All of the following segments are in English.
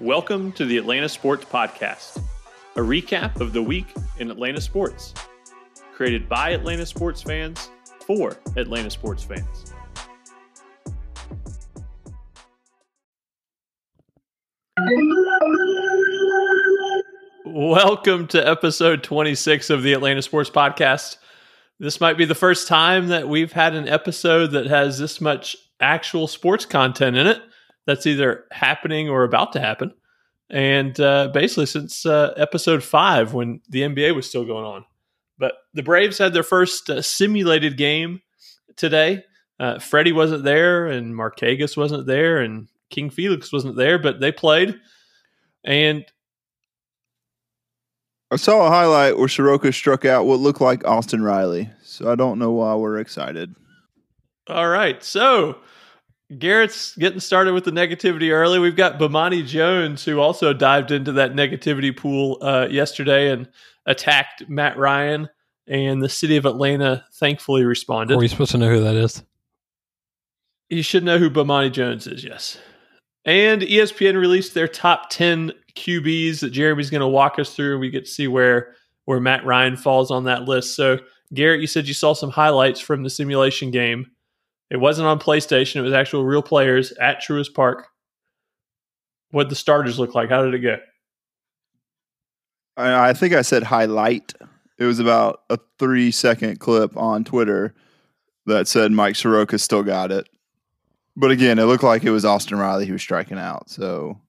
Welcome to the Atlanta Sports Podcast, a recap of the week in Atlanta sports, created by Atlanta sports fans for Atlanta sports fans. Welcome to episode 26 of the Atlanta Sports Podcast. This might be the first time that we've had an episode that has this much actual sports content in it that's either happening or about to happen. And uh, basically, since uh, episode five, when the NBA was still going on. But the Braves had their first uh, simulated game today. Uh, Freddie wasn't there, and Markakis wasn't there, and King Felix wasn't there, but they played. And I saw a highlight where Soroka struck out what looked like Austin Riley. So I don't know why we're excited. all right, so Garrett's getting started with the negativity early. We've got Bomani Jones, who also dived into that negativity pool uh, yesterday and attacked Matt Ryan, and the city of Atlanta thankfully responded. Are we supposed to know who that is? You should know who Bomani Jones is, yes. And ESPN released their top 10 QBs that Jeremy's going to walk us through. We get to see where where Matt Ryan falls on that list. So, Garrett, you said you saw some highlights from the simulation game. It wasn't on PlayStation, it was actual real players at Truist Park. What the starters look like? How did it go? I, I think I said highlight. It was about a three second clip on Twitter that said Mike Soroka still got it. But again, it looked like it was Austin Riley who was striking out. So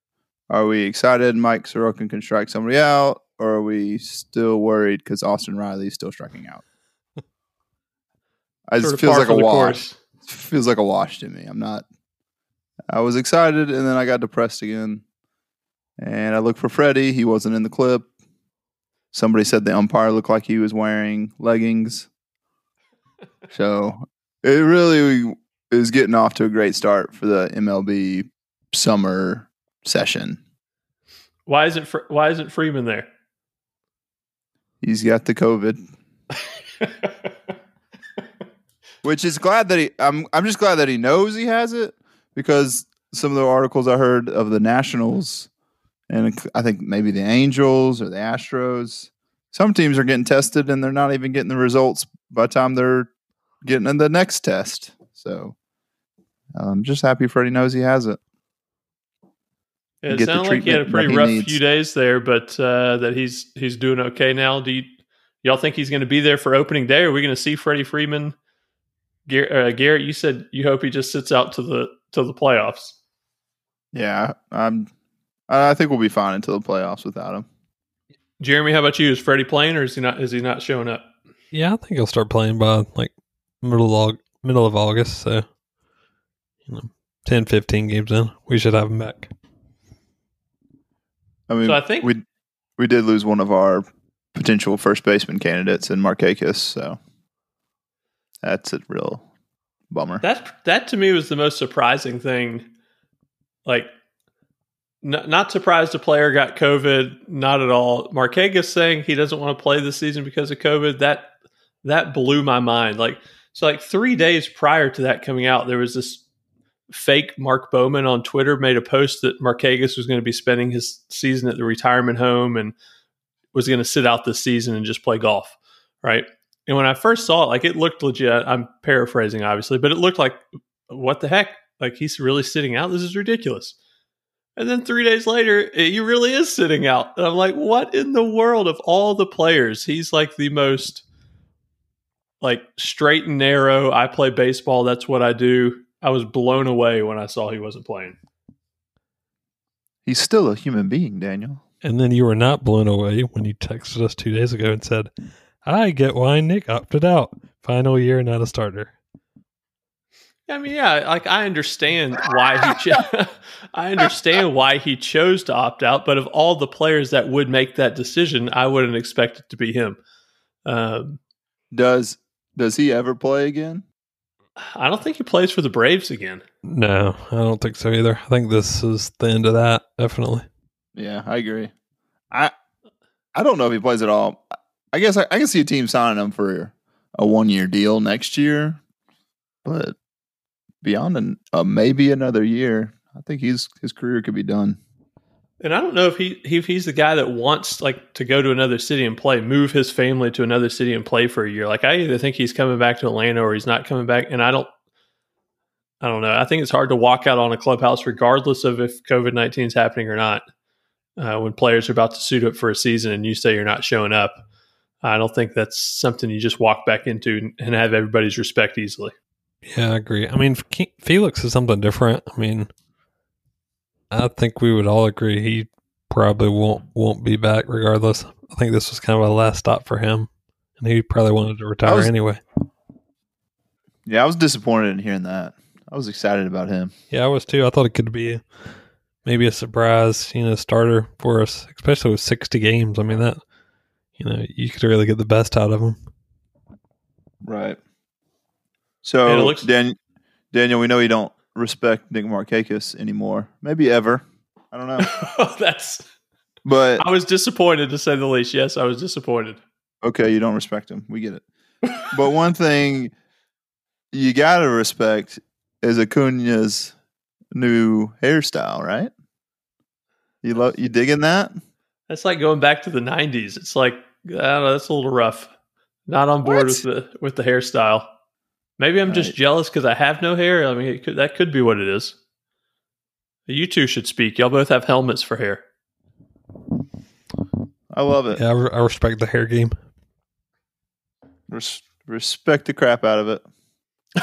are we excited Mike Soroka can strike somebody out? Or are we still worried because Austin Riley is still striking out? It Sort of feels like a wash. course. Feels like a wash to me. I'm not. I was excited and then I got depressed again. And I looked for Freddie. He wasn't in the clip. Somebody said the umpire looked like he was wearing leggings. So it really is getting off to a great start for the MLB summer session. Why isn't why isn't Freeman there? He's got the COVID, which is glad that he. I'm. I'm just glad that he knows he has it because some of the articles I heard of the Nationals and I think maybe the Angels or the Astros. Some teams are getting tested and they're not even getting the results by the time they're getting in the next test. So I'm just happy Freddie knows he has it. It get sounded like he had a pretty rough needs. few days there, but uh, that he's he's doing okay now. Do you y'all think he's going to be there for opening day? Are we going to see Freddie Freeman? Gar- uh, Garrett, you said you hope he just sits out to the to the playoffs. Yeah, I'm. I think we'll be fine until the playoffs without him. Jeremy, how about you? Is Freddie playing or is he not? Is he not showing up? Yeah, I think he'll start playing by like middle of, middle of August. So, you know, 10, 15 games in, we should have him back. I mean, So I think- we we did lose one of our potential first baseman candidates in Markakis, so that's a real bummer. That that to me was the most surprising thing. Like, n- not surprised a player got COVID. Not at all. Markakis saying he doesn't want to play this season because of COVID. That that blew my mind. Like, so like three days prior to that coming out, there was this fake Mark Bowman on Twitter made a post that Markakis was going to be spending his season at the retirement home and was going to sit out this season and just play golf, right? And when I first saw it, like it looked legit. I'm paraphrasing, obviously, but it looked like, what the heck? Like he's really sitting out. This is ridiculous. And then three days later, he really is sitting out. And I'm like, what in the world of all the players? He's like the most like straight and narrow. I play baseball. That's what I do. I was blown away when I saw he wasn't playing. He's still a human being, Daniel. And then you were not blown away when you texted us two days ago and said, I get why Nick opted out. Final year, not a starter. I mean, yeah, like I understand why he cho- I understand why he chose to opt out, but of all the players that would make that decision, I wouldn't expect it to be him. Um, Does does he ever play again? I don't think he plays for the Braves again. No, I don't think so either. I think this is the end of that, definitely. Yeah, I agree. I I don't know if he plays at all. I guess I, I can see a team signing him for a one year deal next year, but beyond an, uh, maybe another year, I think he's his career could be done. And I don't know if he if he's the guy that wants like to go to another city and play, move his family to another city and play for a year. Like I either think he's coming back to Atlanta or he's not coming back. And I don't I don't know. I think it's hard to walk out on a clubhouse regardless of if COVID nineteen is happening or not. Uh, when players are about to suit up for a season and you say you're not showing up, I don't think that's something you just walk back into and have everybody's respect easily. Yeah, I agree. I mean, Felix is something different. I mean, I think we would all agree he probably won't won't be back regardless. I think this was kind of a last stop for him, and he probably wanted to retire was, anyway. Yeah, I was disappointed in hearing that. I was excited about him. Yeah, I was too. I thought it could be maybe a surprise, you know, starter for us, especially with sixty games. I mean that, you know, you could really get the best out of them. Right. So, looks- Dan, Daniel, we know you don't respect Nick Markakis anymore. Maybe ever. I don't know. That's. But I was disappointed to say the least. Yes, I was disappointed. Okay, you don't respect him. We get it. but one thing you gotta respect is Acuna's new hairstyle, right? You love you digging that? That's like going back to the '90s. It's like I don't know. That's a little rough. Not on board what? with the with the hairstyle. Maybe I'm just jealous because I have no hair. I mean, could, that could be what it is. You two should speak. Y'all both have helmets for hair. I love it. Yeah, I, re- I respect the hair game. Res- respect the crap out of it.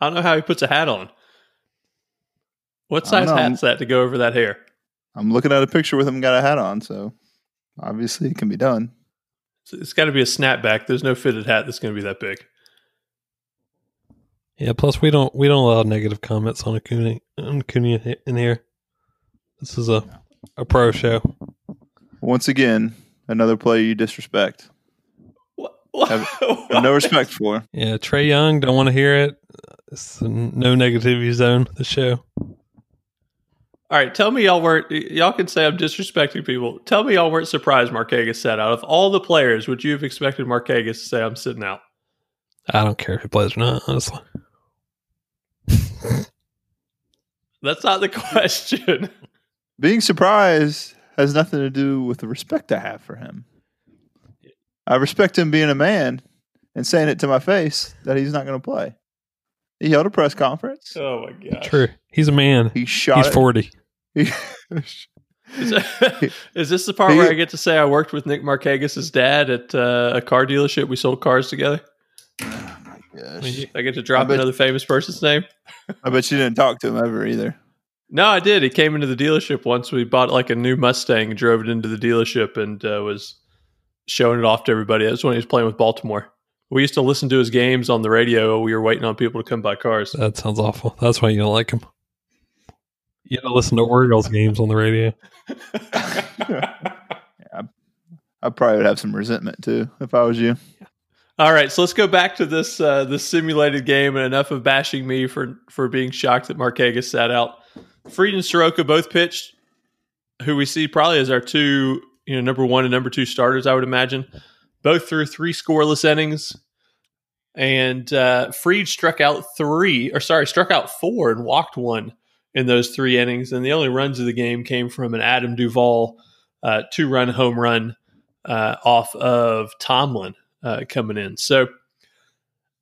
I don't know how he puts a hat on. What size hat's that to go over that hair? I'm looking at a picture with him got a hat on, so obviously it can be done. It's got to be a snapback. There's no fitted hat that's going to be that big. Yeah. Plus, we don't we don't allow negative comments on Acuna on Acuna in here. This is a a pro show. Once again, another player you disrespect. What? Have, have no respect for. Yeah, Trae Young. Don't want to hear it. It's no negativity zone. The show. All right, tell me y'all weren't y'all can say I'm disrespecting people. Tell me y'all weren't surprised Markakis sat out. Of all the players, would you have expected Markakis to say I'm sitting out? I don't care if he plays or not, honestly. That's not the question. Being surprised has nothing to do with the respect I have for him. I respect him being a man and saying it to my face that he's not going to play. He held a press conference. Oh my god! True. He's a man. He shot. He's it. forty. is, is, this the part he, where I get to say I worked with Nick Markakis' dad at uh, a car dealership? We sold cars together. Oh my gosh! I get to drop bet, another famous person's name. I bet you didn't talk to him ever either. No, I did. He came into the dealership once. We bought like a new Mustang, drove it into the dealership, and uh, was showing it off to everybody. That's when he was playing with Baltimore. We used to listen to his games on the radio. We were waiting on people to come buy cars. That sounds awful. That's why you don't like him. You don't listen to Orioles games on the radio. yeah, I probably would have some resentment too if I was you. All right, so let's go back to this uh, this simulated game, and enough of bashing me for for being shocked that Markakis sat out. Fried and Soroka both pitched, who we see probably as our two, you know, number one and number two starters. I would imagine both threw three scoreless innings, and uh, Fried struck out three, or sorry, struck out four and walked one in those three innings. And the only runs of the game came from an Adam Duvall uh, two run home run uh, off of Tomlin uh, coming in. So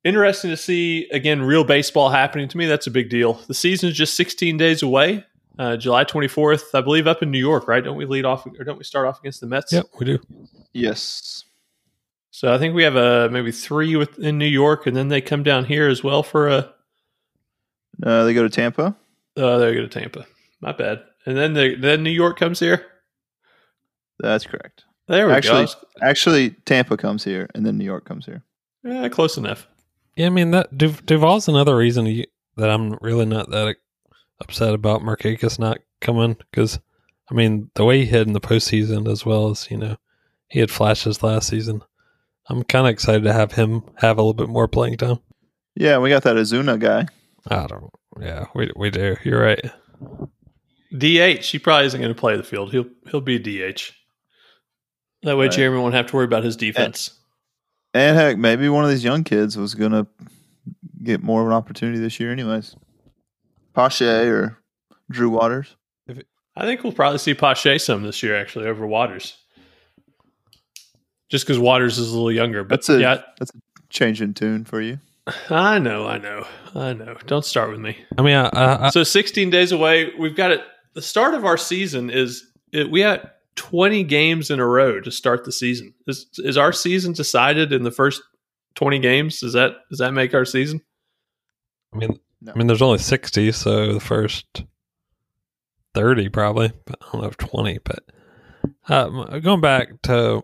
interesting to see again real baseball happening. To me, that's a big deal. The season is just 16 days away. Uh, July 24th, I believe, up in New York, right? Don't we lead off, or don't we start off against the Mets? Yep, we do. Yes. So I think we have a maybe three with, in New York, and then they come down here as well for a. Uh, they go to Tampa. Oh, they go to Tampa. My bad. And then the then New York comes here. That's correct. There we actually, go. Actually, Tampa comes here, and then New York comes here. Yeah, close enough. Yeah, I mean that du- Duvall's another reason you, that I'm really not that upset about Markakis not coming because, I mean, the way he hit in the postseason as well as you know, he had flashes last season. I'm kind of excited to have him have a little bit more playing time. Yeah, we got that Ozuna guy. I don't. Yeah, we we do. You're right. DH. He probably isn't going to play the field. He'll he'll be DH. That way, right. Jeremy won't have to worry about his defense. And, and heck, maybe one of these young kids was going to get more of an opportunity this year, anyways. Pache or Drew Waters. If I think we'll probably see Pache some this year, actually, over Waters. Just because Waters is a little younger, but That's a- yeah, Change in tune for you. I know, I know, I know. Don't start with me. I mean, I, I, I, So 16 days away. We've got it. The start of our season is it, we had 20 games in a row to start the season. Is is our season decided in the first 20 games? Does that does that make our season? I mean, No. I mean, there's only sixty, so the first thirty probably. But I don't know if twenty. But uh, going back to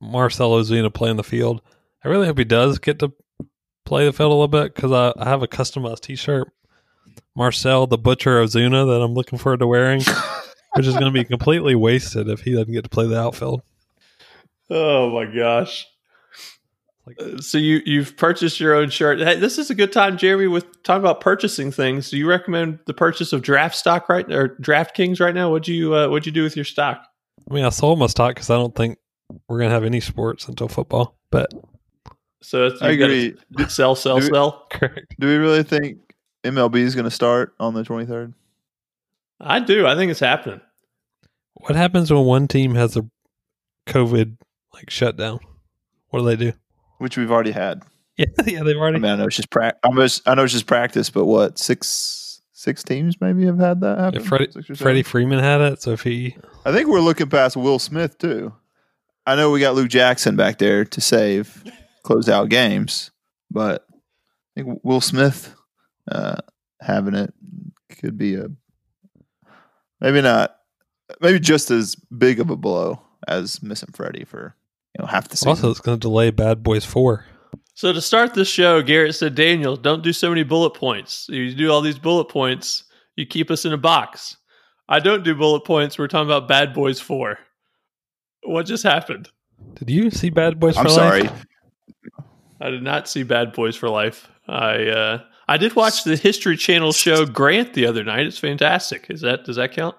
Marcel Ozuna playing the field, I really hope he does get to play the field a little bit because I, I have a customized T-shirt, Marcel the Butcher Ozuna, that I'm looking forward to wearing, which is going to be completely wasted if he doesn't get to play the outfield. Oh my gosh. Like- Uh, So you you've purchased your own shirt. Hey, this is a good time, Jeremy, with talking about purchasing things. Do you recommend the purchase of draft stock right or DraftKings right now? What'd you uh, what'd you do with your stock? I mean, I sold my stock because I don't think we're going to have any sports until football. But So it's, I gotta agree. Do, Sell, sell, Do we- sell. correct. do we really think MLB is going to start on the 23rd? I do. I think it's happening. What happens when one team has a COVID like shutdown? What do they do? Which we've already had. Yeah, yeah, they've I already. mean, I know it's just pra- I, know it's just practice, but what six six teams maybe have had that happen? Yeah, Freddie, Six or seven? Freddie Freeman had it, so if he, I think we're looking past Will Smith too. I know we got Luke Jackson back there to save close out games, but I think Will Smith uh, having it could be a maybe not maybe just as big of a blow as missing Freddie for you know half the season. also it's going to delay Bad Boys Four. So to start this show, Garrett said, Daniel, don't do so many bullet points. You do all these bullet points, you keep us in a box. I don't do bullet points. We're talking about Bad Boys 4. What just happened? Did you see Bad Boys? I'm for sorry. Life? I did not see Bad Boys for Life. I uh, I did watch the History Channel show Grant the other night. It's fantastic. Is that does that count?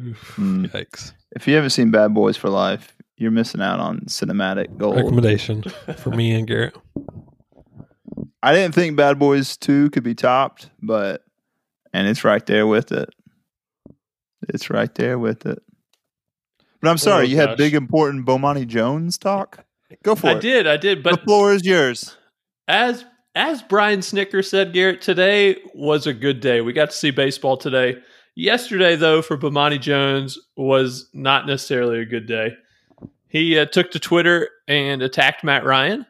Oof, Mm. Yikes! If you haven't seen Bad Boys for Life, you're missing out on cinematic gold. Recommendation for me and Garrett. I didn't think Bad Boys 2 could be topped, but and it's right there with it. It's right there with it. But I'm sorry, Oh, you had big important Bomani Jones talk. Go for I it. I did, I did, But the floor is yours. as as Brian Snitker said, Garrett, today was a good day. We got to see baseball today. Yesterday, though, for Bomani Jones was not necessarily a good day. He uh, took to Twitter and attacked Matt Ryan.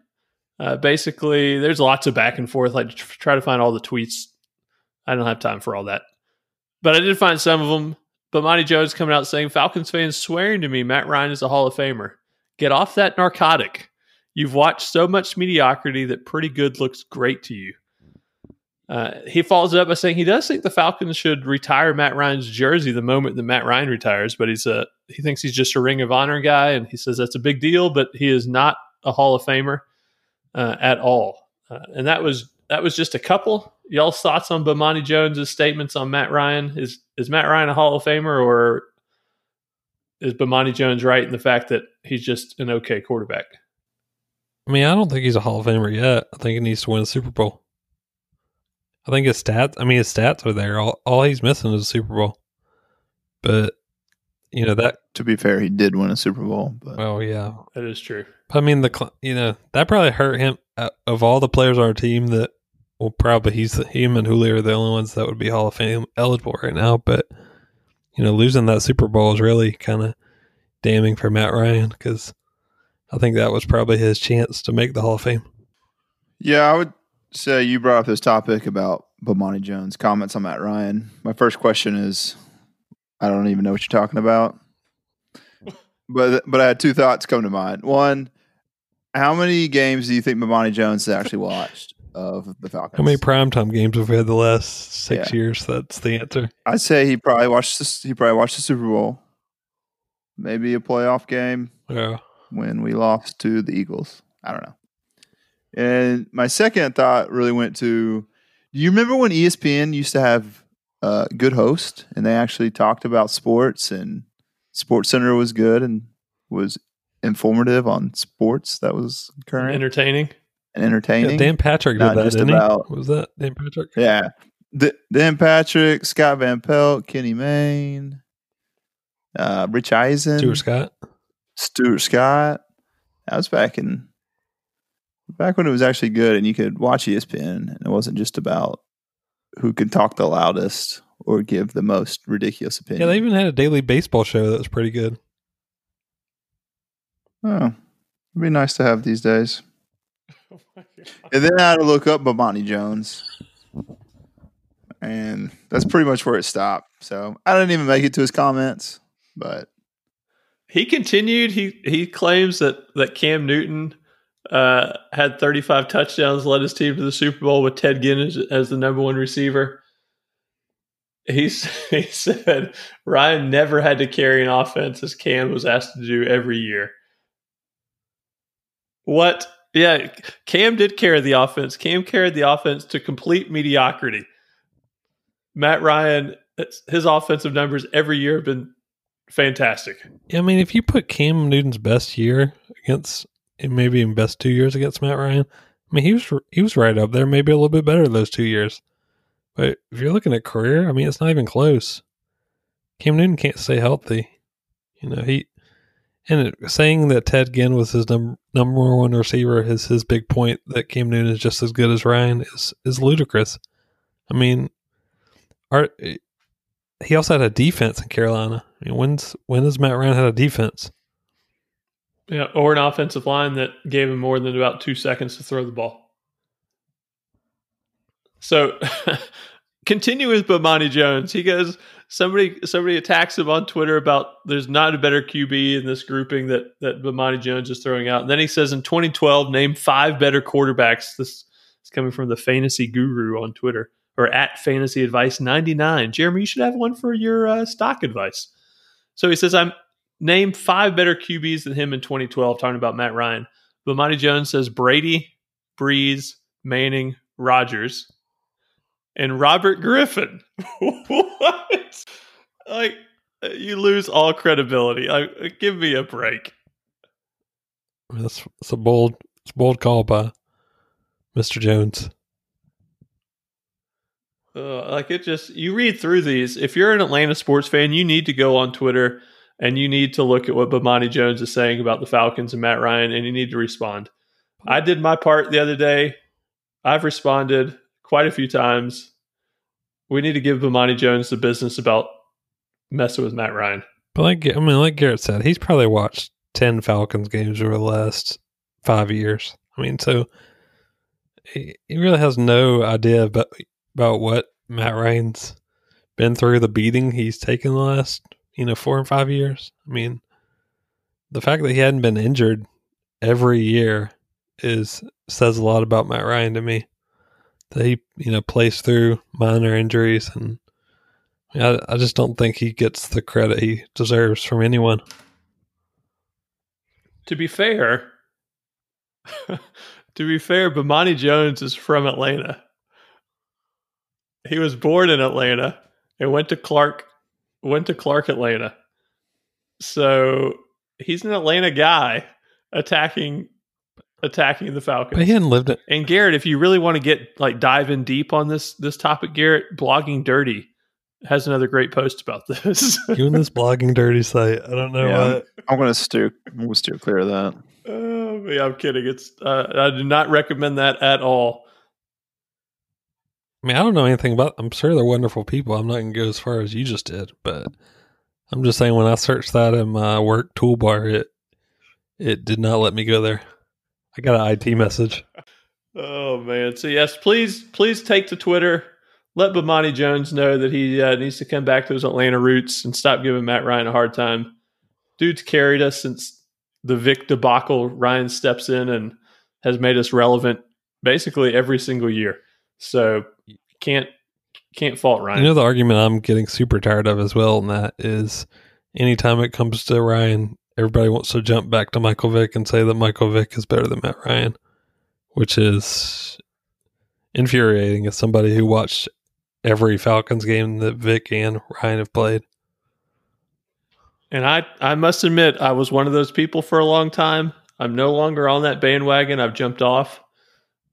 Uh, basically, there's lots of back and forth. I try to find all the tweets. I don't have time for all that, but I did find some of them. Bomani Jones coming out saying Falcons fans swearing to me Matt Ryan is a Hall of Famer. Get off that narcotic. You've watched so much mediocrity that pretty good looks great to you. Uh, he follows it up by saying he does think the Falcons should retire Matt Ryan's jersey the moment that Matt Ryan retires, but he's a he thinks he's just a Ring of Honor guy, and he says that's a big deal, but he is not a Hall of Famer uh, at all. Uh, and that was that was just a couple. Y'all's thoughts on Bomani Jones's statements on Matt Ryan? Is is Matt Ryan a Hall of Famer, or is Bomani Jones right in the fact that he's just an okay quarterback? I mean, I don't think he's a Hall of Famer yet. I think he needs to win a Super Bowl. I think his stats. I mean, his stats are there. All all he's missing is a Super Bowl. But you know that. To be fair, he did win a Super Bowl, but Well, yeah. That is true. I mean, the cl- you know that probably hurt him. Uh, of all the players on our team, that well, probably he's him and Julio are the only ones that would be Hall of Fame eligible right now. But you know, losing that Super Bowl is really kind of damning for Matt Ryan because I think that was probably his chance to make the Hall of Fame. yeah, I would say you brought up this topic about Bomani Jones comments on Matt Ryan. My first question is, I don't even know what you're talking about. But but I had two thoughts come to mind. One, how many games do you think Bomani Jones has actually watched of the Falcons? How many primetime games have we had the last six Yeah. years? That's the answer. I'd say he probably watched this, he probably watched the Super Bowl, maybe a playoff game Yeah. when we lost to the Eagles. I don't know. And my second thought really went to do you remember when ESPN used to have a good host and they actually talked about sports and Sports Center was good and was informative on sports that was current Entertaining. And entertaining. Yeah, Dan Patrick did that, just didn't about-? Was that Dan Patrick? Yeah. D- Dan Patrick, Scott Van Pelt, Kenny Mayne. uh, Rich Eisen, Stuart Scott. Stuart Scott. That was back in back when it was actually good, and you could watch ESPN, and it wasn't just about who could talk the loudest or give the most ridiculous opinion. Yeah, they even had a daily baseball show that was pretty good. oh, it'd be nice to have these days. And then I had to look up Bomani Jones. And that's pretty much where it stopped. So I didn't even make it to his comments, but He continued. He he claims that that Cam Newton uh, had 35 touchdowns, led his team to the Super Bowl with Ted Ginn as, as the number one receiver. He's, he said Ryan never had to carry an offense as Cam was asked to do every year. What? Yeah, Cam did carry the offense. Cam carried the offense to complete mediocrity. Matt Ryan, his offensive numbers every year have been fantastic. Yeah, I mean, if you put Cam Newton's best year against, maybe even best two years against Matt Ryan, I mean, he was he was right up there, maybe a little bit better those two years. But if you're looking at career, I mean, it's not even close. Cam Newton can't stay healthy. You know, he and saying that Ted Ginn was his num- number one receiver is his big point that Cam Newton is just as good as Ryan is is ludicrous. I mean, our he also had a defense in Carolina. I mean, when's when has Matt Ryan had a defense? Yeah, or an offensive line that gave him more than about two seconds to throw the ball. So, continue with Bomani Jones. He goes. Somebody somebody attacks him on Twitter about there's not a better QB in this grouping that that Bomani Jones is throwing out. And then he says in 2012, name five better quarterbacks. This is coming from the Fantasy Guru on Twitter or at Fantasy Advice 99. Jeremy, you should have one for your uh, stock advice. So he says, I'm name five better QBs than him in 2012, talking about Matt Ryan. Bomani Jones says Brady, Brees, Manning, Rodgers, and Robert Griffin. Like, you lose all credibility. Like, give me a break. That's, that's a bold, it's a bold call by Mr. Jones. Uh, like it just you read through these. If you're an Atlanta sports fan, you need to go on Twitter and you need to look at what Bomani Jones is saying about the Falcons and Matt Ryan, and you need to respond. I did my part the other day. I've responded quite a few times. We need to give Bomani Jones the business about messing with Matt Ryan. But like I mean, like Garrett said, he's probably watched ten Falcons games over the last five years. I mean, so he, he really has no idea about about what Matt Ryan's been through, the beating he's taken the last you know four and five years. I mean, the fact that he hadn't been injured every year is says a lot about Matt Ryan to me. That he you know plays through minor injuries and I, I just don't think he gets the credit he deserves from anyone. To be fair, to be fair, Bomani Jones is from Atlanta. He was born in Atlanta and went to Clark, went to Clark, Atlanta. So he's an Atlanta guy attacking attacking the Falcons. But he hadn't lived it. And Garrett, if you really want to get like dive in deep on this this topic, Garrett, blogging dirty has another great post about this. You and this blogging dirty site. I don't know Yeah. what. I'm gonna steer I'm gonna steer clear of that. oh, yeah, I'm kidding. It's uh, I do not recommend that at all. I mean, I don't know anything about. I'm sure they're wonderful people. I'm not gonna go as far as you just did, but I'm just saying when I searched that in my work toolbar, it it did not let me go there. I got an IT message. Oh man! So yes, please, please take to Twitter. Let Bomani Jones know that he uh, needs to come back to his Atlanta roots and stop giving Matt Ryan a hard time. Dude's carried us since the Vick debacle. Ryan steps in and has made us relevant basically every single year. So can't can't fault Ryan. You know the argument I'm getting super tired of as well, and that is anytime it comes to Ryan, everybody wants to jump back to Michael Vick and say that Michael Vick is better than Matt Ryan, which is infuriating as somebody who watched every Falcons game that Vick and Ryan have played. And I, I must admit, I was one of those people for a long time. I'm no longer on that bandwagon. I've jumped off.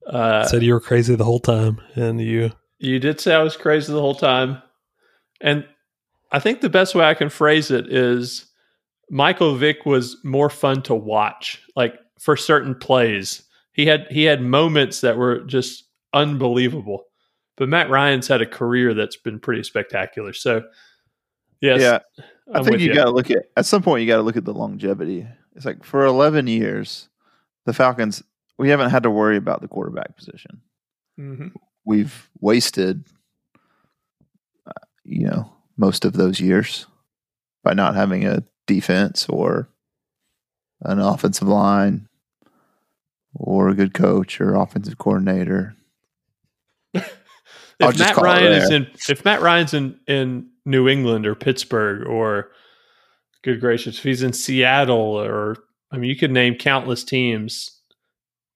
Uh, Said you were crazy the whole time, and you you did say I was crazy the whole time, and I think the best way I can phrase it is Michael Vick was more fun to watch. Like for certain plays, he had he had moments that were just unbelievable. But Matt Ryan's had a career that's been pretty spectacular. So, yes, yeah, I I'm think with you got to look at at some point you got to look at the longevity. It's like for 11 years, the Falcons we haven't had to worry about the quarterback position. Mhm. We've wasted, uh, you know, most of those years by not having a defense or an offensive line or a good coach or offensive coordinator. I'll If just Matt call Ryan is in, if Matt Ryan's in in New England or Pittsburgh or, good gracious, if he's in Seattle or I mean, you could name countless teams.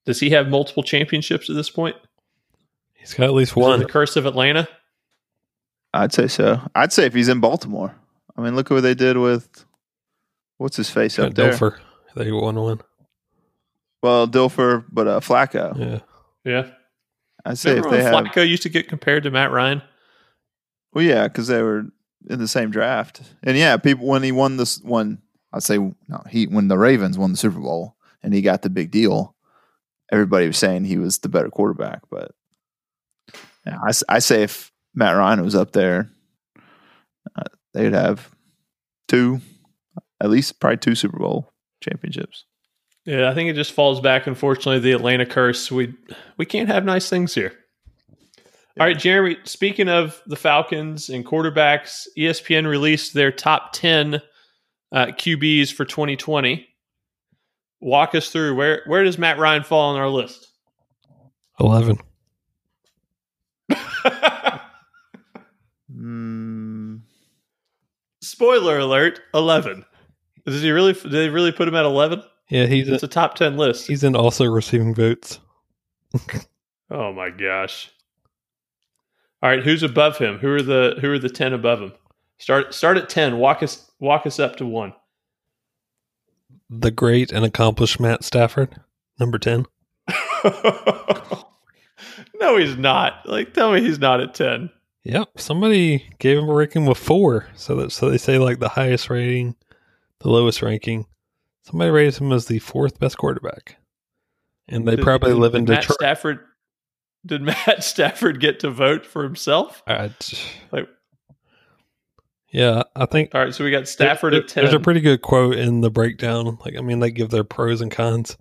Does he have multiple championships at this point? He's got at least one. The curse of Atlanta. I'd say so. I'd say if he's in Baltimore. I mean, look at what they did with what's his face Got up there. Dilfer. They won one. Well, Dilfer, but uh, Flacco. Yeah. Yeah. I'd say Remember if they when have. Flacco used to get compared to Matt Ryan? Well, yeah, because they were in the same draft, and yeah, people when he won this one, I'd say no, he when the Ravens won the Super Bowl and he got the big deal, everybody was saying he was the better quarterback. But yeah, I, I say if Matt Ryan was up there, uh, they'd have two, at least probably two Super Bowl championships. Yeah, I think it just falls back. Unfortunately, the Atlanta curse. We we can't have nice things here. All right, Jeremy. Speaking of the Falcons and quarterbacks, ESPN released their top ten uh, QBs for 2020. Walk us through where where does Matt Ryan fall on our list? 11. Mm, Spoiler alert: eleven. Does he really? Did they really put him at eleven? Yeah, he's It's a top ten list. he's in also receiving votes. Oh my gosh! All right, who's above him? Who are the who are the ten above him? Start start at ten. Walk us walk us up to one. The great and accomplished Matt Stafford, number 10. no, he's not. Like, tell me he's not at ten. Yep, somebody gave him a ranking with four, so that so they say like the highest rating, the lowest ranking. Somebody rated him as the fourth best quarterback, and they Did- probably did- live in Matt Detroit. Stafford. Did Matt Stafford get to vote for himself? J- Like- yeah, I think All right, so we got Stafford there- at ten. There's a pretty good quote in the breakdown. Like, I mean, they give their pros and cons.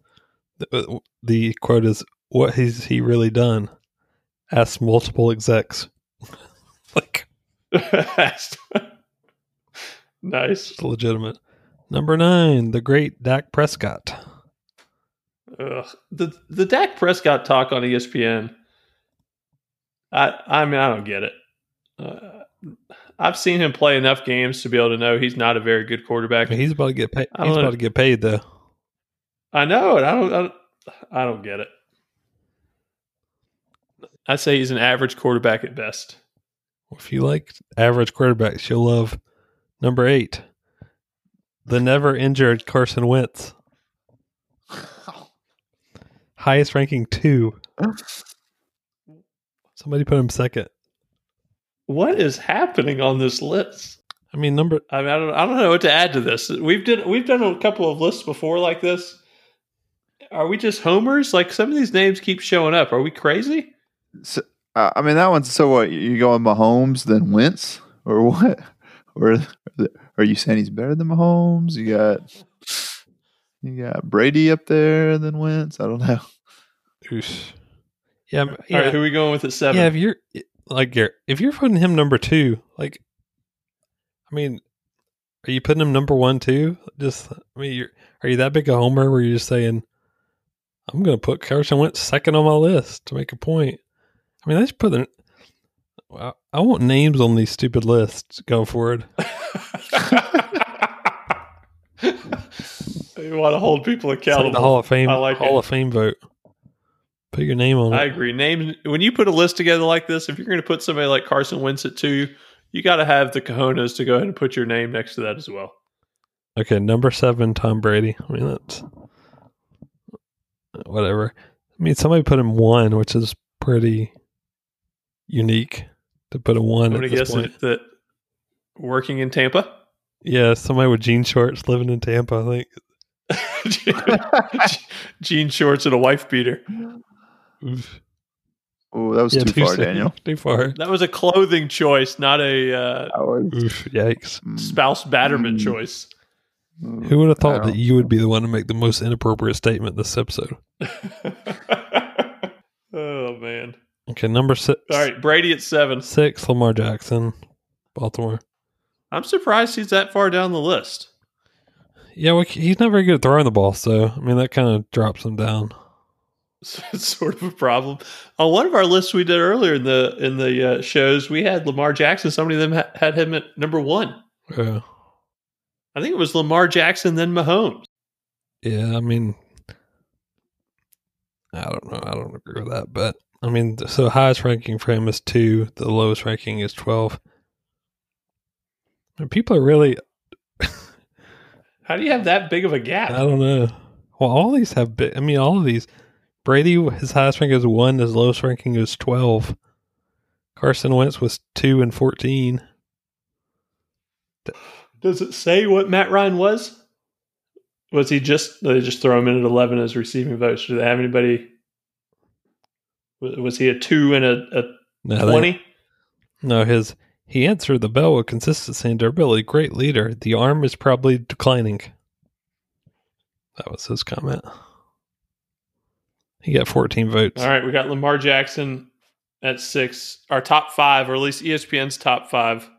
The, uh, the quote is, "What has he really done?" Asked multiple execs. like, nice. it's legitimate. Number nine, the great Dak Prescott. Ugh. The the Dak Prescott talk on ESPN. I I mean I don't get it. Uh, I've seen him play enough games to be able to know he's not a very good I quarterback. mean, he's about to get paid. He's don't about to get paid though. I know it. I don't, I don't. I don't get it. I'd say he's an average quarterback at best. If you like average quarterbacks, you'll love number eight, the never injured Carson Wentz. Highest ranking two. Somebody put him second. What is happening on this list? I mean, number I mean, I don't, I don't know what to add to this. We've did we've done a couple of lists before like this. Are we just homers? Like some of these names keep showing up. Are we crazy? So, uh, I mean, that one's so what? You going Mahomes then Wentz or what? Or are you saying he's better than Mahomes? You got you got Brady up there then Wentz. I don't know. Oosh. Yeah, m- yeah, right, who are we going with at seven? yeah. If you're like, you're, if you're putting him number two, like, I mean, are you putting him number one too? Just, I mean, you're, are you that big a homer where you're just saying, I'm going to put Carson Wentz second on my list to make a point? I mean, they should put their. I I want names on these stupid lists going forward. you want to hold people It's like accountable. the Hall of Fame, I like Hall it. of Fame vote. Put your name on I it. agree. Names when you put a list together like this, if you're going to put somebody like Carson Wentz at two, you got to have the cojones to go ahead and put your name next to that as well. Okay, number seven, Tom Brady. I mean, that's whatever. I mean, somebody put him one, which is pretty unique to put a one I'm at going to this guess point. that, that working in Tampa. Yeah, somebody with jean shorts living in Tampa. I think. Jean shorts and a wife beater. Oh, that was Yeah, too far, soon. Daniel. Too far. That was a clothing choice, not a uh, was- Oof. Yikes. mm, spouse batterman Mm. choice. mm, Who would have thought that you would be the one to make the most inappropriate statement this episode? oh man! Okay, number six. All right, Brady at seven. Six, Lamar Jackson, Baltimore. I'm surprised he's that far down the list. Yeah, well, he's not very good at throwing the ball, so I mean that kind of drops him down. it's sort of a problem. On one of our lists we did earlier in the in the uh, shows, we had Lamar Jackson. Somebody of them ha- had him at number one. Yeah, I think it was Lamar Jackson, then Mahomes. yeah. I mean, I don't know. I don't agree with that, but I mean, so the highest ranking for him is two. The lowest ranking is twelve. And people are really, How do you have that big of a gap? I don't know. Well, all these have big. I mean, all of these. Brady, his highest ranking is one. His lowest ranking is twelve. Carson Wentz was two and fourteen. Does it say what Matt Ryan was? Was he just? Did they just throw him in at eleven as receiving votes? Do they have anybody? Wa- Was he a two and a, a No, twenty? No, his he answered the bell with consistency and durability. Great leader. The arm is probably declining. That was his comment. He got 14 votes. All right, we got Lamar Jackson at six. Our top five, or at least ESPN's top five.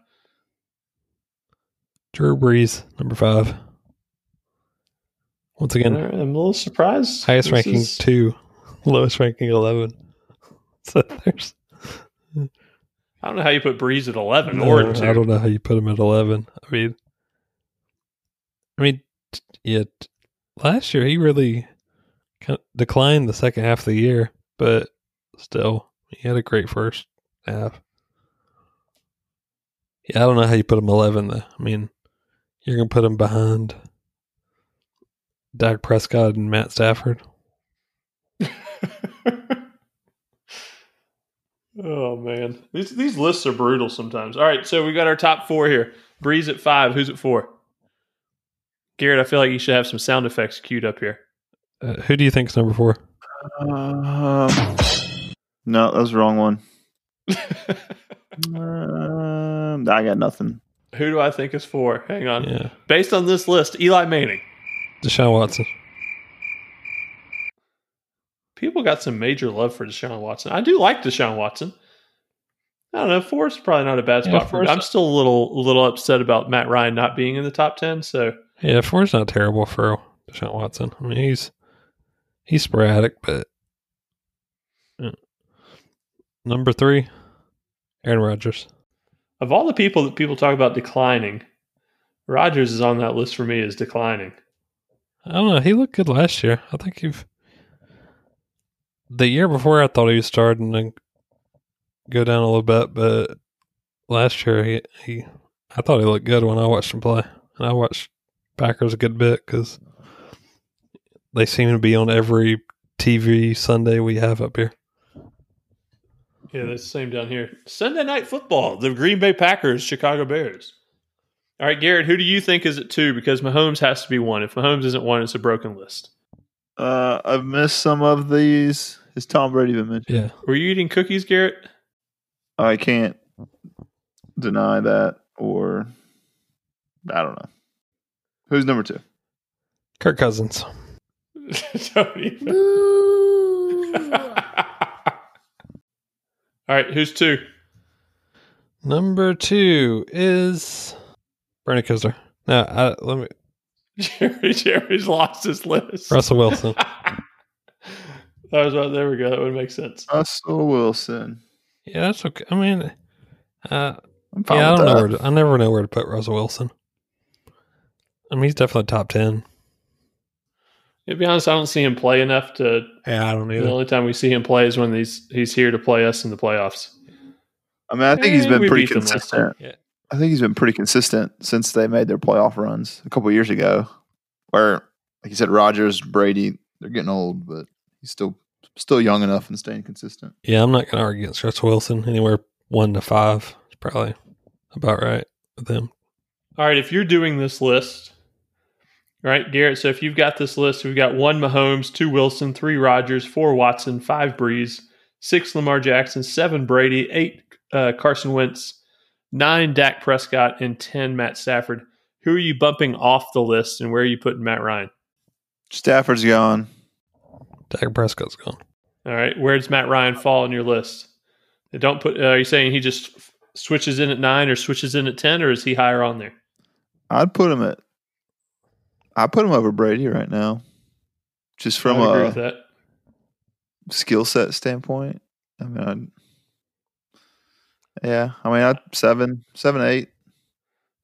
Drew Brees, number five. Once again, right, I'm a little surprised. highest This ranking is- two, lowest ranking 11. So there's. I don't know how you put Brees at eleven No, or two. I don't know how you put him at 11. I mean, I mean, yeah, last year he really kind of declined the second half of the year, but still, he had a great first half. Yeah, I don't know how you put him 11, though. I mean, you're going to put him behind Dak Prescott and Matt Stafford. Oh man, these these lists are brutal sometimes. All right, so we got our top four here. Brees at five. Who's at four? Garrett, I feel like you should have some sound effects queued up here. Uh, who do you think's number four? Um, no, that was the wrong one. Um, I got nothing. Who do I think is four? Hang on. Yeah, Based on this list, Eli Manning. Deshaun Watson. People got some major love for Deshaun Watson. I do like Deshaun Watson. I don't know. Four is probably not a bad Yeah, spot for him. I'm still a little a little upset about Matt Ryan not being in the top ten. So Yeah, four is not terrible for Deshaun Watson. I mean, he's he's sporadic, but Yeah. number three, Aaron Rodgers. of all the people that people talk about declining, Rodgers is on that list for me as declining. I don't know. He looked good last year. I think you've the year before. I thought he was starting to go down a little bit, but last year he he I thought he looked good when I watched him play, and I watched Packers a good bit because they seem to be on every TV Sunday we have up here. Yeah, that's the same down here. Sunday night football, the Green Bay Packers, Chicago Bears. All right, Garrett, who do you think is at two? Because Mahomes has to be one. If Mahomes isn't one, it's a broken list. Uh, I've missed some of these. Has Tom Brady been mentioned? Yeah. Were you eating cookies, Garrett? I can't deny that, or I don't know. Who's number two? Kirk Cousins. Don't even. All right, who's two? Number two is Bernie Kosar. No, I, let me Jerry, Jerry's lost his list. Russell Wilson. That was right. There we go. That would make sense. Russell Wilson. yeah, that's okay. I mean, uh, I'm fine yeah, I don't know where to, I never know where to put Russell Wilson. I mean, he's definitely top ten. To be honest, I don't see him play enough to. Yeah, I don't either. The only time we see him play is when he's he's here to play us in the playoffs. I mean, I think he's been pretty beat them last consistent. Yeah. I think he's been pretty consistent since they made their playoff runs a couple years ago. Where, like you said, Rodgers, Brady, they're getting old, but he's still still young enough and staying consistent. Yeah, I'm not going to argue against Russell Wilson. Anywhere one to five is probably about right. With them. All right, if you're doing this list, right, Garrett. So if you've got this list, we've got one Mahomes, two Wilson, three Rodgers, four Watson, five Brees, six Lamar Jackson, seven Brady, eight uh, Carson Wentz, nine Dak Prescott, and ten Matt Stafford. Who are you bumping off the list, and where are you putting Matt Ryan? Stafford's gone. Dak Prescott's gone. All right, where does Matt Ryan fall on your list? Don't put. Uh, are you saying he just f- switches in at nine, or switches in at ten, or is he higher on there? I'd put him at. I put him over Brady right now, just from I would agree with a skill set standpoint. I mean, I'd, yeah. I mean, I'd seven, seven, eight.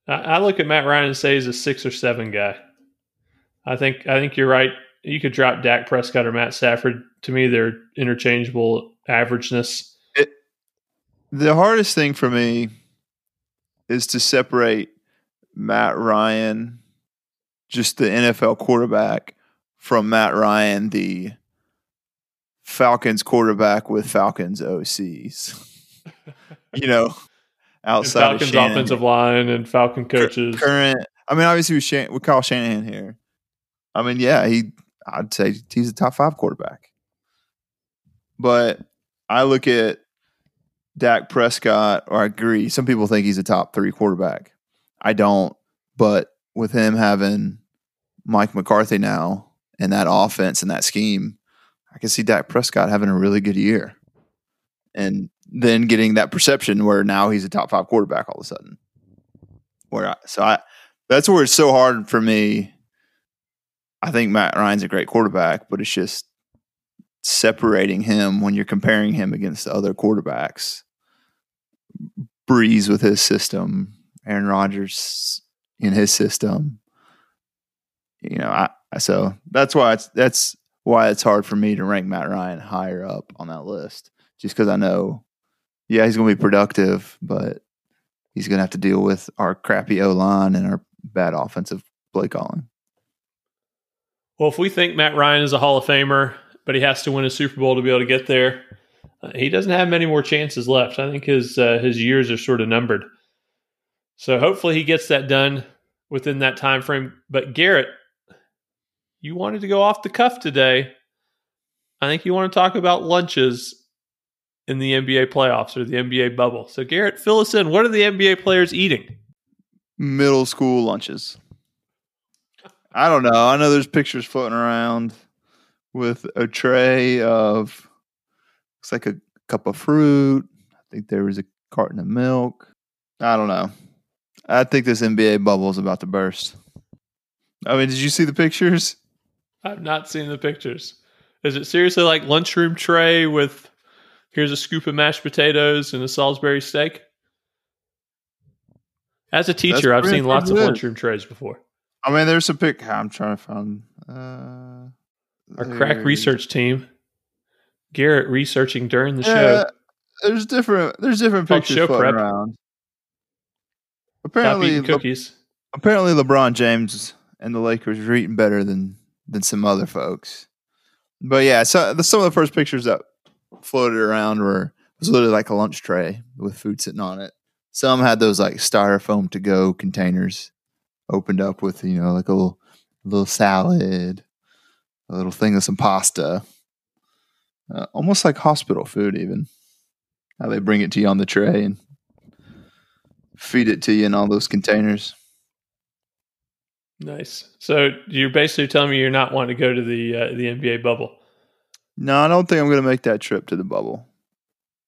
I, I look at Matt Ryan and say he's a six or seven guy. I think I think you're right. You could drop Dak Prescott or Matt Stafford. To me, they're interchangeable averageness. The hardest thing for me is to separate Matt Ryan, just the NFL quarterback, from Matt Ryan, the Falcons quarterback with Falcons OCs. you know, And outside Falcons of offensive line and Falcon coaches. current. I mean, obviously we, Shan- with Kyle Shanahan here. I mean, yeah, he. I'd say he's a top five quarterback. But I look at Dak Prescott, or I agree. Some people think he's a top three quarterback. I don't. But with him having Mike McCarthy now and that offense and that scheme, I can see Dak Prescott having a really good year. And then getting that perception where now he's a top five quarterback all of a sudden. Where I, so I that's where it's so hard for me. I think Matt Ryan's a great quarterback, but it's just separating him when you're comparing him against the other quarterbacks. Brees with his system, Aaron Rodgers in his system. You know, I so that's why it's that's why it's hard for me to rank Matt Ryan higher up on that list. Just because I know, yeah, he's going to be productive, but he's going to have to deal with our crappy O line and our bad offensive play calling. Well, if we think Matt Ryan is a Hall of Famer, but he has to win a Super Bowl to be able to get there, uh, he doesn't have many more chances left. I think his uh, his years are sort of numbered. So hopefully he gets that done within that time frame. But Garrett, you wanted to go off the cuff today. I think you want to talk about lunches in the NBA playoffs or the NBA bubble. So Garrett, fill us in. What are the NBA players eating? Middle school lunches. I don't know. I know there's pictures floating around with a tray of looks like a cup of fruit. I think there was a carton of milk. I don't know. I think this NBA bubble is about to burst. I mean, did you see the pictures? I've not seen the pictures. Is it seriously like lunchroom tray with here's a scoop of mashed potatoes and a Salisbury steak? As a teacher, I've seen lots of lunchroom trays before. I mean, there's a pic. I'm trying to find. Uh, Our crack research team, Garrett researching during the Yeah, show. there's different. There's different pictures show floating prep. around. Apparently, Le- cookies. apparently LeBron James and the Lakers are eating better than than some other folks. But yeah, so the, some of the first pictures that floated around were was literally like a lunch tray with food sitting on it. Some had those like styrofoam to go containers opened up with you know like a little little salad, a little thing of some pasta, uh, almost like hospital food even. How they bring it to you on the tray and feed it to you in all those containers. Nice. So you're basically telling me you're not wanting to go to the uh, the NBA bubble. No, I don't think I'm going to make that trip to the bubble.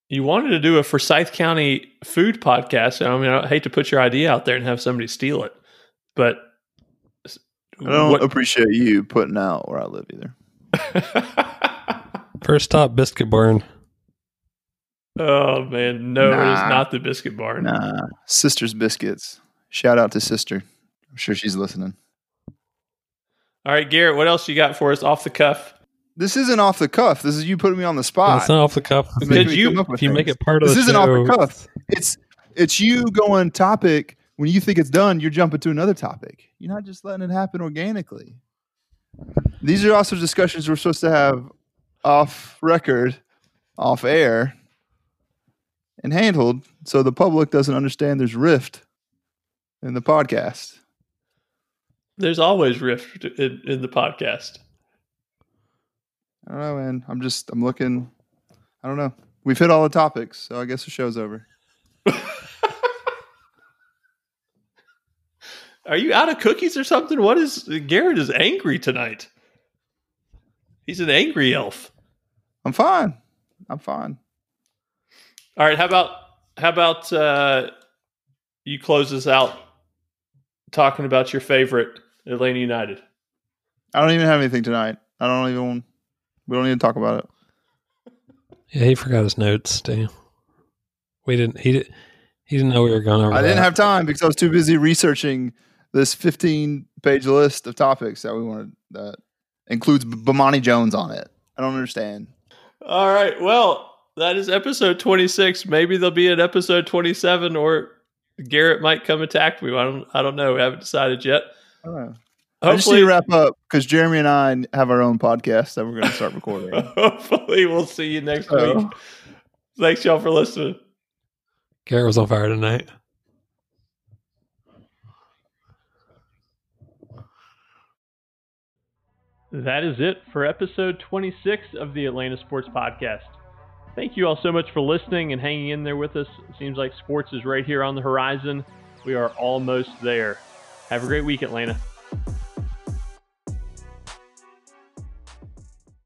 You wanted to do a Forsyth County food podcast. I mean, I hate to put your idea out there and have somebody steal it, but I don't what- appreciate you putting out where I live either. First stop, Biscuit Barn. oh man, no, it is not the biscuit barn. Nah, Sister's Biscuits. Shout out to Sister. I'm sure she's listening. All right, Garrett, what else you got for us off the cuff? This isn't off the cuff. This is you putting me on the Well, spot. it's not off the cuff. If Did you- come up with you make it part of This isn't show, off the cuff. It's it's you going topic when you think it's done. You're jumping to another topic. You're not just letting it happen organically. These are also discussions we're supposed to have off record, off air, and handled, so the public doesn't understand there's rift in the podcast. There's always rift in, in the podcast. I don't know, man. I'm just I'm looking. I don't know. We've hit all the topics, so I guess the show's over. Are you out of cookies or something? What is Garrett is angry tonight? He's an angry elf. I'm fine. I'm fine. All right, how about how about uh, you close us out talking about your favorite Atlanta United? I don't even have anything tonight. I don't even. We don't need to talk about it. Yeah, he forgot his notes. Damn. We didn't. He did. He didn't know we were going over. I didn't have time because I was too busy researching this 15 page list of topics that we wanted that includes B- Bomani Jones on it. I don't understand. All right, well, that is episode 26. Maybe there'll be an episode 27 or Garrett might come attack me. I don't I don't know. We haven't decided yet. I don't know. I just need Hopefully to wrap up because Jeremy and I have our own podcast that we're going to start recording. hopefully we'll see you next So- week. Thanks y'all for listening. Garrett was on fire tonight. That is it for episode 26 of the Atlanta Sports Podcast. Thank you all so much for listening and hanging in there with us. It seems like sports is right here on the horizon. We are almost there. Have a great week, Atlanta.